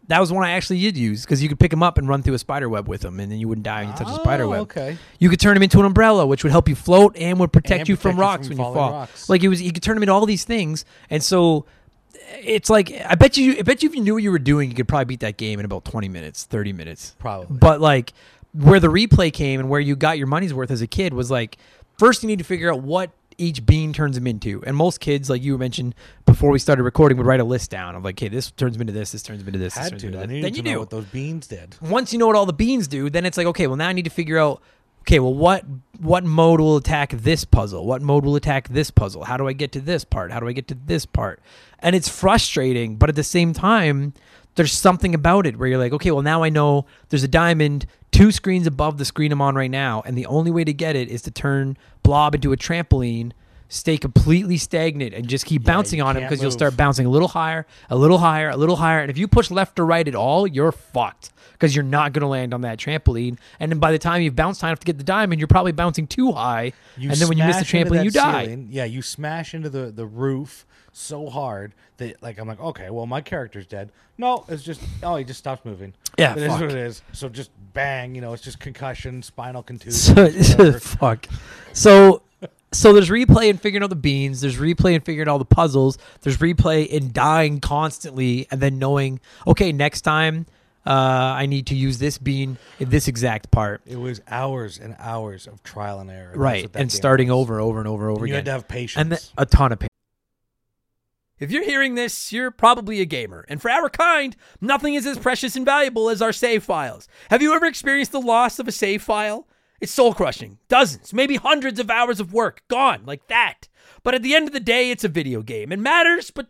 Speaker 2: That was one I actually did use because you could pick them up and run through a spider web with them, and then you wouldn't die when you touch a spider
Speaker 3: Oh,
Speaker 2: web.
Speaker 3: okay.
Speaker 2: You could turn them into an umbrella, which would help you float and would protect
Speaker 3: And
Speaker 2: you from
Speaker 3: protect you
Speaker 2: rocks
Speaker 3: from
Speaker 2: when you
Speaker 3: falling
Speaker 2: fall.
Speaker 3: rocks.
Speaker 2: Like it was, you could turn them into all these things, and so it's like I bet you, I bet you, if you knew what you were doing, you could probably beat that game in about twenty minutes, thirty minutes.
Speaker 3: Probably.
Speaker 2: But like where the replay came and where you got your money's worth as a kid was like first you need to figure out what each bean turns them into. And most kids, like you mentioned before we started recording, would write a list down of like, hey, this turns them into this, this turns them into this, this
Speaker 3: Had
Speaker 2: turns
Speaker 3: to. I
Speaker 2: into
Speaker 3: needed
Speaker 2: that. Then
Speaker 3: to
Speaker 2: you
Speaker 3: know
Speaker 2: do.
Speaker 3: what those beans did.
Speaker 2: Once you know what all the beans do, then it's like, okay, well now I need to figure out okay, well what what mode will attack this puzzle? What mode will attack this puzzle? How do I get to this part? How do I get to this part? And it's frustrating, but at the same time, there's something about it where you're like, okay, well now I know there's a diamond two screens above the screen I'm on right now, and the only way to get it is to turn Blob into a trampoline, stay completely stagnant, and just keep
Speaker 3: Yeah,
Speaker 2: bouncing on him because you'll start bouncing a little higher, a little higher, a little higher. And if you push left or right at all, you're fucked because you're not going to land on that trampoline. And then by the time you've bounced high enough to get the diamond, you're probably bouncing too high.
Speaker 3: You
Speaker 2: and then when you miss the trampoline, you die.
Speaker 3: ceiling. Yeah, you smash into the, the roof so hard that like I'm like, okay, well my character's dead. No, it's just oh he just stops moving.
Speaker 2: Yeah,
Speaker 3: it is what it is. So just bang, you know, it's just concussion, spinal contusion.
Speaker 2: So, fuck. So, so there's replay in figuring out the beans. There's replay in figuring out all the puzzles. There's replay in dying constantly and then knowing, okay, next time uh, I need to use this bean in this exact part.
Speaker 3: it was hours and hours of trial and error.
Speaker 2: Right, and starting
Speaker 3: was.
Speaker 2: over, over and over, and over
Speaker 3: And you
Speaker 2: again.
Speaker 3: had to have patience.
Speaker 2: and then a ton of patience.
Speaker 1: If you're hearing this, you're probably a gamer. And for our kind, nothing is as precious and valuable as our save files. Have you ever experienced the loss of a save file? It's soul crushing. Dozens, maybe hundreds of hours of work gone like that. But at the end of the day, it's a video game. It matters, but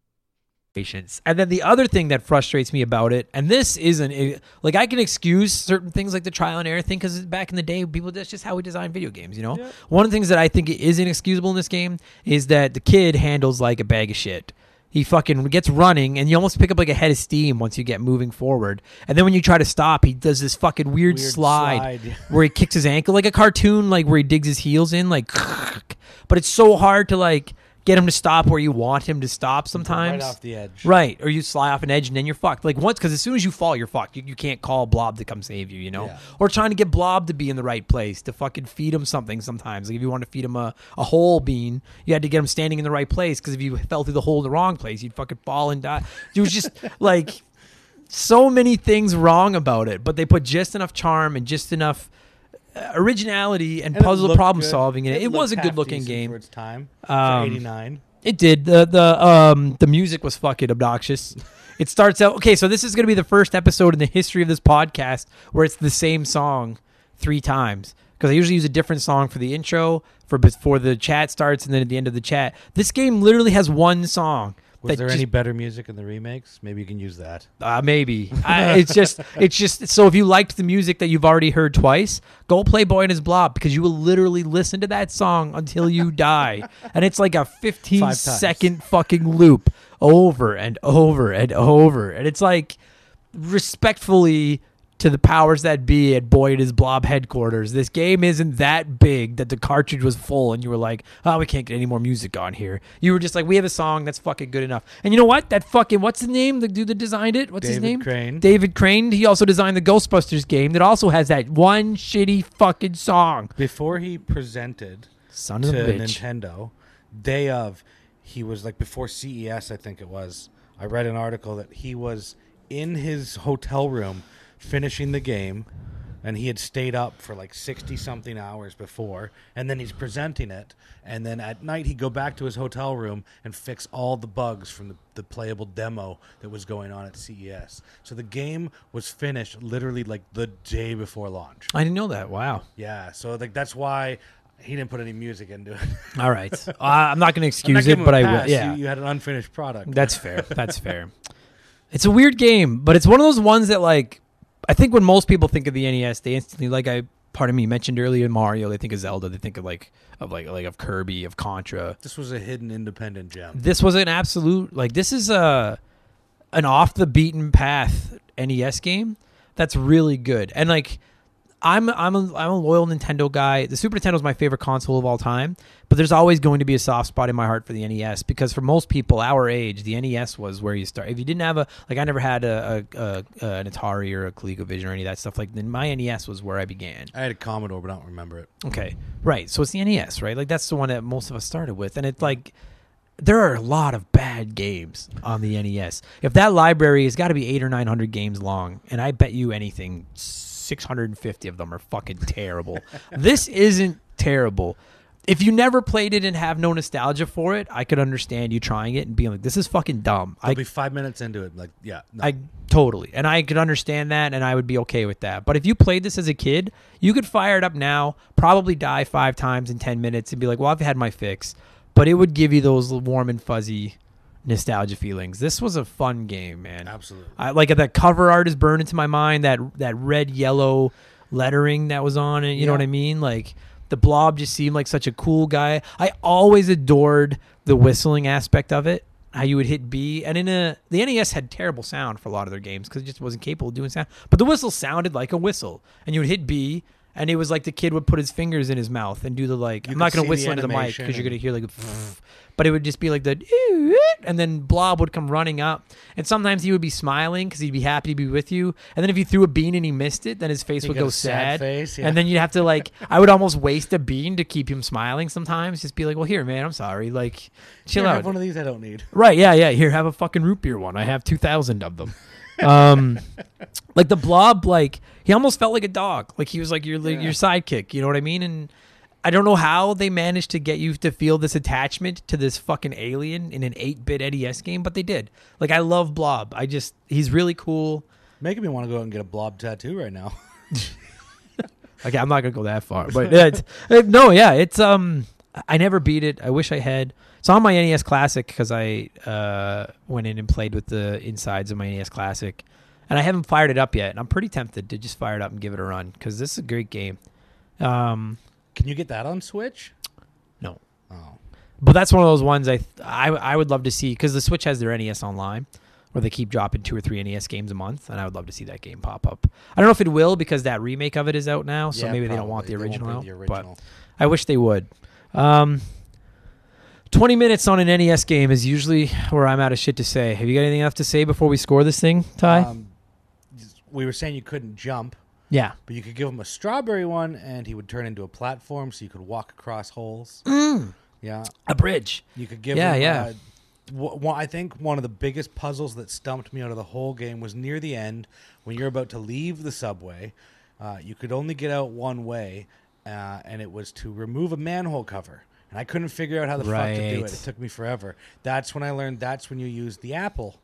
Speaker 2: Patience. And then the other thing that frustrates me about it, and this isn't eh, like I can excuse certain things like the trial and error thing because back in the day, people that's just how we design video games. You know, one of the things that I think is inexcusable in this game is that the kid handles like a bag of shit. He fucking gets running, and you almost pick up like a head of steam once you get moving forward. And then when you try to stop, he does this fucking weird,
Speaker 3: Weird
Speaker 2: slide,
Speaker 3: slide.
Speaker 2: where he kicks his ankle like a cartoon, like where he digs his heels in, like. But it's so hard to like get him to stop where you want him to stop sometimes.
Speaker 3: right off the edge.
Speaker 2: Right, or you slide off an edge and then you're fucked. Like once, because as soon as you fall, you're fucked. You, you can't call Blob to come save you, you know.
Speaker 3: Yeah.
Speaker 2: Or trying to get Blob to be in the right place to fucking feed him something. Sometimes, like if you want to feed him a, a hole bean, you had to get him standing in the right place. Because if you fell through the hole in the wrong place, you'd fucking fall and die. It was just like so many things wrong about it, but they put just enough charm and just enough originality and,
Speaker 3: And
Speaker 2: puzzle problem
Speaker 3: good.
Speaker 2: solving in it. It,
Speaker 3: looked
Speaker 2: was a good looking game.
Speaker 3: for its time.
Speaker 2: Um,
Speaker 3: '89.
Speaker 2: It did. The the um the music was fucking obnoxious. It starts out okay, so this is gonna be the first episode in the history of this podcast where it's the same song three times. Because I usually use a different song for the intro, for before the chat starts, and then at the end of the chat. This game literally has one song.
Speaker 3: Was there
Speaker 2: just-
Speaker 3: any better music in the remakes? Maybe you can use that.
Speaker 2: uh, maybe I, it's just it's just so if you liked the music that you've already heard twice, go play Boy and His Blob because you will literally listen to that song until you die, and it's like a 15
Speaker 3: Five times.
Speaker 2: second fucking loop over and over and over, and it's like respectfully to the powers that be at Boy and His Blob headquarters. This game isn't that big that the cartridge was full, and you were like, "Oh, we can't get any more music on here." You were just like, "We have a song that's fucking good enough." And you know what? That fucking what's the name? The dude that designed it? What's his name? David?
Speaker 3: Crane.
Speaker 2: David Crane. He also designed the Ghostbusters game that also has that one shitty fucking song.
Speaker 3: Before he presented
Speaker 2: Son of
Speaker 3: to
Speaker 2: a bitch.
Speaker 3: Nintendo, day of, he was like before CES, I think it was. I read an article that he was in his hotel room finishing the game, and he had stayed up for like sixty something hours before, and then he's presenting it, and then at night he'd go back to his hotel room and fix all the bugs from the, the playable demo that was going on at CES. So the game was finished literally like the day before launch.
Speaker 2: I didn't know that. Wow.
Speaker 3: Yeah, so like that's why he didn't put any music into it.
Speaker 2: All right. uh, I'm not going to excuse it, but I will. Yeah.
Speaker 3: you, you had an unfinished product.
Speaker 2: That's fair. That's fair. It's a weird game, but it's one of those ones that like I think when most people think of the NES, they instantly like I pardon me mentioned earlier Mario, they think of Zelda, they think of like of like like of Kirby, of Contra.
Speaker 3: this was a hidden independent gem.
Speaker 2: This was an absolute like this is a an off the beaten path NES game that's really good. And like I'm I'm a, I'm a loyal Nintendo guy. The Super Nintendo is my favorite console of all time, but there's always going to be a soft spot in my heart for the NES because for most people our age, the NES was where you start. If you didn't have a like, I never had a, a, a an Atari or a ColecoVision or any of that stuff. Like, then my NES was where I began.
Speaker 3: I had a Commodore, but I don't remember it.
Speaker 2: Okay, right. So it's the NES, right? Like that's the one that most of us started with, and it's like there are a lot of bad games on the NES. If that library has got to be eight or nine hundred games long, and I bet you anything. 650 of them are fucking terrible. this isn't terrible. If you never played it and have no nostalgia for it, I could understand you trying it and being like, "This is fucking dumb."
Speaker 3: I'll be five minutes into it, like, yeah, no.
Speaker 2: I totally, and I could understand that, and I would be okay with that. But if you played this as a kid, you could fire it up now, probably die five times in ten minutes, and be like, "Well, I've had my fix." But it would give you those warm and fuzzy nostalgia feelings. This was a fun game, man.
Speaker 3: absolutely.
Speaker 2: I like that cover art is burned into my mind. That that red yellow lettering that was on it. You know what I mean? Like the blob just seemed like such a cool guy. I always adored the whistling aspect of it. How you would hit B, and in a the NES had terrible sound for a lot of their games because it just wasn't capable of doing sound. But the whistle sounded like a whistle, and you would hit B, and it was like the kid would put his fingers in his mouth and do the like.
Speaker 3: You
Speaker 2: I'm not going to
Speaker 3: see the
Speaker 2: whistle into the mic because you're gonna hear like, but it would just be like the, and then Blob would come running up, and sometimes he would be smiling because he'd be happy to be with you, and then if you threw a bean and he missed it, then his face
Speaker 3: You
Speaker 2: would go
Speaker 3: sad
Speaker 2: sad,
Speaker 3: face, yeah.
Speaker 2: and then you'd have to like, I would almost waste a bean to keep him smiling. Sometimes just be like, well, here, man, I'm sorry, like, chill
Speaker 3: Here,
Speaker 2: out.
Speaker 3: have one of these I don't need.
Speaker 2: Right, yeah, yeah. Here, have a fucking root beer one. I have two thousand of them. Um, like the blob, like he almost felt like a dog. Like he was like your
Speaker 3: Yeah.
Speaker 2: your sidekick. You know what I mean? And I don't know how they managed to get you to feel this attachment to this fucking alien in an eight bit NES game, but they did. Like I love Blob. I just he's really cool.
Speaker 3: Making me want to go out and get a blob tattoo right now.
Speaker 2: Okay, I'm not gonna go that far, but it's, uh, no, yeah, it's um, I never beat it. I wish I had. It's on my NES Classic because I uh went in and played with the insides of my NES Classic, and I haven't fired it up yet. And I'm pretty tempted to just fire it up and give it a run because this is a great game. Um,
Speaker 3: Can you get that on Switch?
Speaker 2: no,
Speaker 3: Oh,
Speaker 2: but that's one of those ones I I, I would love to see because the Switch has their NES Online, where they keep dropping two or three NES games a month, and I would love to see that game pop up. I don't know if it will because that remake of it is out now, so
Speaker 3: Yeah,
Speaker 2: maybe they don't want the
Speaker 3: probably. They
Speaker 2: original, out,
Speaker 3: bring the
Speaker 2: but
Speaker 3: original.
Speaker 2: I wish they would. Um, 20 minutes on an NES game is usually where I'm out of shit to say. Have you got anything left to say before we score this thing, Ty?
Speaker 3: Um, we were saying you couldn't jump,
Speaker 2: yeah.
Speaker 3: but you could give him a strawberry one, and he would turn into a platform, so you could walk across holes. Yeah,
Speaker 2: A bridge.
Speaker 3: you could give.
Speaker 2: Mm. Yeah,
Speaker 3: him,
Speaker 2: yeah.
Speaker 3: Uh, wh- wh- I think one of the biggest puzzles that stumped me out of the whole game was near the end when you're about to leave the subway. Uh, you could only get out one way, uh, and it was to remove a manhole cover. And I couldn't figure out how the fuck to do it. It took me forever. That's when I learned. That's when you use the apple.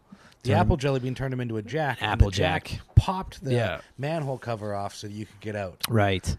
Speaker 3: The
Speaker 2: Turn-
Speaker 3: apple jelly bean turned him into a jack. and
Speaker 2: Apple
Speaker 3: the jack.
Speaker 2: jack.
Speaker 3: popped the
Speaker 2: Yeah.
Speaker 3: manhole cover off so that you could get out.
Speaker 2: Right.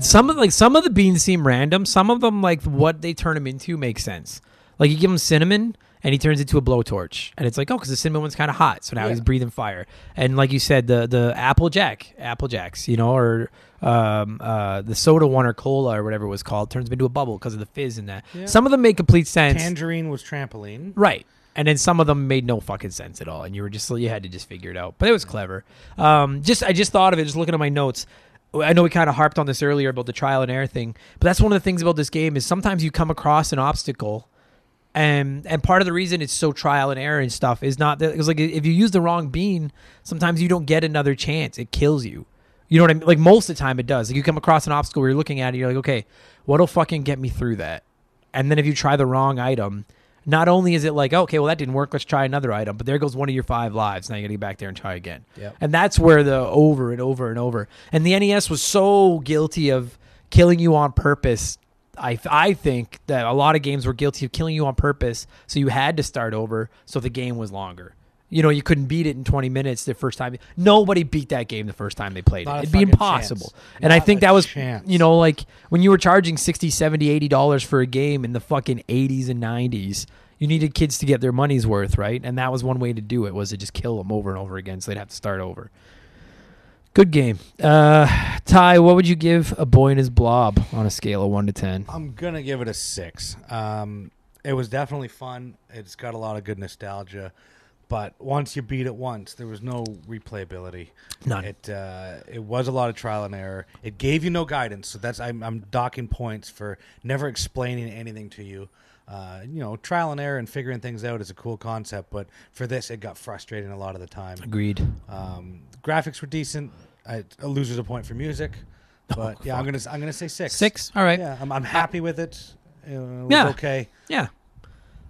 Speaker 2: some of like some of the beans seem random. Some of them like what they turn them into makes sense. Like you give him cinnamon and he turns into a blowtorch, and it's like oh, because the cinnamon one's kind of hot, so now
Speaker 3: Yeah.
Speaker 2: he's breathing fire. And like you said, the the apple jack, apple jacks, you know, or um, uh, the soda one or cola or whatever it was called turns him into a bubble because of the fizz in that. Some of them make complete sense.
Speaker 3: Tangerine was trampoline.
Speaker 2: Right. And then some of them made no fucking sense at all, and you were just you had to just figure it out. But it was clever. Um, just I just thought of it, just looking at my notes. I know we kind of harped on this earlier about the trial and error thing, but that's one of the things about this game is sometimes you come across an obstacle, and and part of the reason it's so trial and error and stuff is not that because like if you use the wrong bean, sometimes you don't get another chance. It kills you. You know what I mean? Like most of the time it does. Like you come across an obstacle where you're looking at it, you're like, okay, what'll fucking get me through that? And then if you try the wrong item, not only is it like, okay, well that didn't work, let's try another item, but there goes one of your five lives. Now you gotta get back there and try again.
Speaker 3: Yep.
Speaker 2: And that's where the over and over and over. And the NES was so guilty of killing you on purpose. I I think that a lot of games were guilty of killing you on purpose, so you had to start over, so the game was longer. You know, you couldn't beat it in 20 minutes the first time. Nobody beat that game the first time they played
Speaker 3: Not
Speaker 2: it. It'd be impossible.
Speaker 3: chance.
Speaker 2: And I think that was,
Speaker 3: chance.
Speaker 2: you know, like when you were charging 60, 70, 80 dollars for a game in the fucking 80s and 90s, you needed kids to get their money's worth, right? And that was one way to do it was to just kill them over and over again so they'd have to start over. Good game. Uh, Ty, what would you give A Boy and His Blob on a scale of 1 to 10?
Speaker 3: I'm gonna give it a six. Um, it was definitely fun. It's got a lot of good nostalgia, but once you beat it once, there was no replayability.
Speaker 2: None.
Speaker 3: It uh, it was a lot of trial and error. It gave you no guidance, so that's I'm, I'm docking points for never explaining anything to you. Uh, you know, trial and error and figuring things out is a cool concept, but for this, it got frustrating a lot of the time.
Speaker 2: Agreed.
Speaker 3: Um, graphics were decent. I, a loser's a point for music, but yeah, I'm gonna I'm gonna say six.
Speaker 2: Six? All right.
Speaker 3: Yeah, I'm, I'm happy with it. Uh, It was
Speaker 2: Yeah.
Speaker 3: okay.
Speaker 2: Yeah.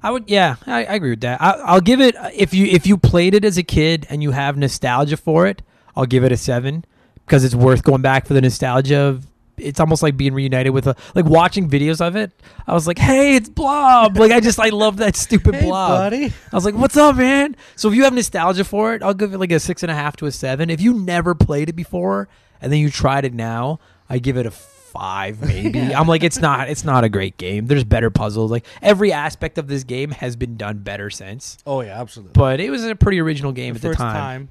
Speaker 2: I would, yeah, I, I agree with that. I, I'll give it if you if you played it as a kid and you have nostalgia for it, I'll give it a seven because it's worth going back for the nostalgia. of It's almost like being reunited with a like watching videos of it. I was like, hey, it's Blob. like I just I love that stupid
Speaker 3: Hey,
Speaker 2: Blob.
Speaker 3: buddy.
Speaker 2: I was like, what's up, man? So if you have nostalgia for it, I'll give it like a six and a half to a seven. If you never played it before and then you tried it now, I give it a five maybe. I'm like, it's not it's not a great game. There's better puzzles. Like every aspect of this game has been done better since.
Speaker 3: Oh yeah, absolutely.
Speaker 2: But it was a pretty original game
Speaker 3: the
Speaker 2: at the time.
Speaker 3: time.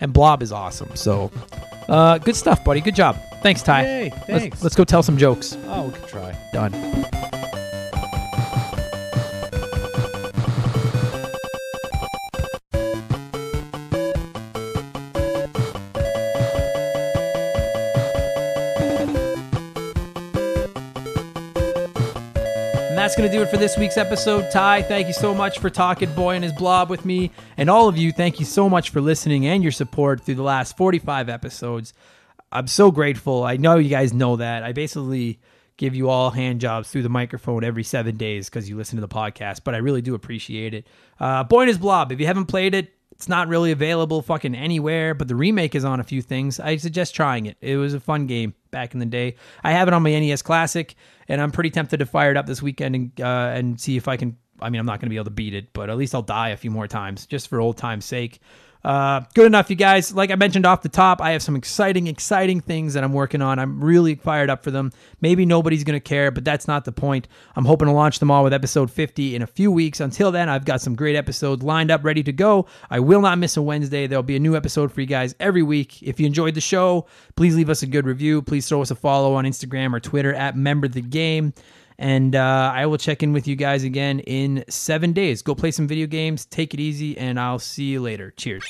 Speaker 2: And Blob is awesome. So uh, good stuff, buddy. Good job. Thanks, Ty.
Speaker 3: Yay,
Speaker 2: Let's-
Speaker 3: thanks.
Speaker 2: let's go tell some jokes.
Speaker 3: Oh, we could try.
Speaker 2: Done. That's going to do it for this week's episode. Ty, thank you so much for talking Boy and his blob with me. And all of you, thank you so much for listening and your support through the last 45 episodes. I'm so grateful. I know you guys know that. I basically give you all hand jobs through the microphone every seven days because you listen to the podcast, but I really do appreciate it. Uh, Boy and his blob, if you haven't played it, it's not really available fucking anywhere, but the remake is on a few things. I suggest trying it. It was a fun game back in the day. I have it on my NES Classic, and I'm pretty tempted to fire it up this weekend and uh, and see if I can. I mean, I'm not going to be able to beat it, but at least I'll die a few more times just for old time's sake. Uh, good enough, you guys. Like I mentioned off the top, I have some exciting, exciting things that I'm working on. I'm really fired up for them. Maybe nobody's going to care, but that's not the point. I'm hoping to launch them all with episode 50 in a few weeks. Until then, I've got some great episodes lined up, ready to go. I will not miss a Wednesday. There'll be a new episode for you guys every week. If you enjoyed the show, please leave us a good review. Please throw us a follow on Instagram or Twitter at Member the Game. And uh, I will check in with you guys again in seven days. Go play some video games, take it easy, and I'll see you later. Cheers.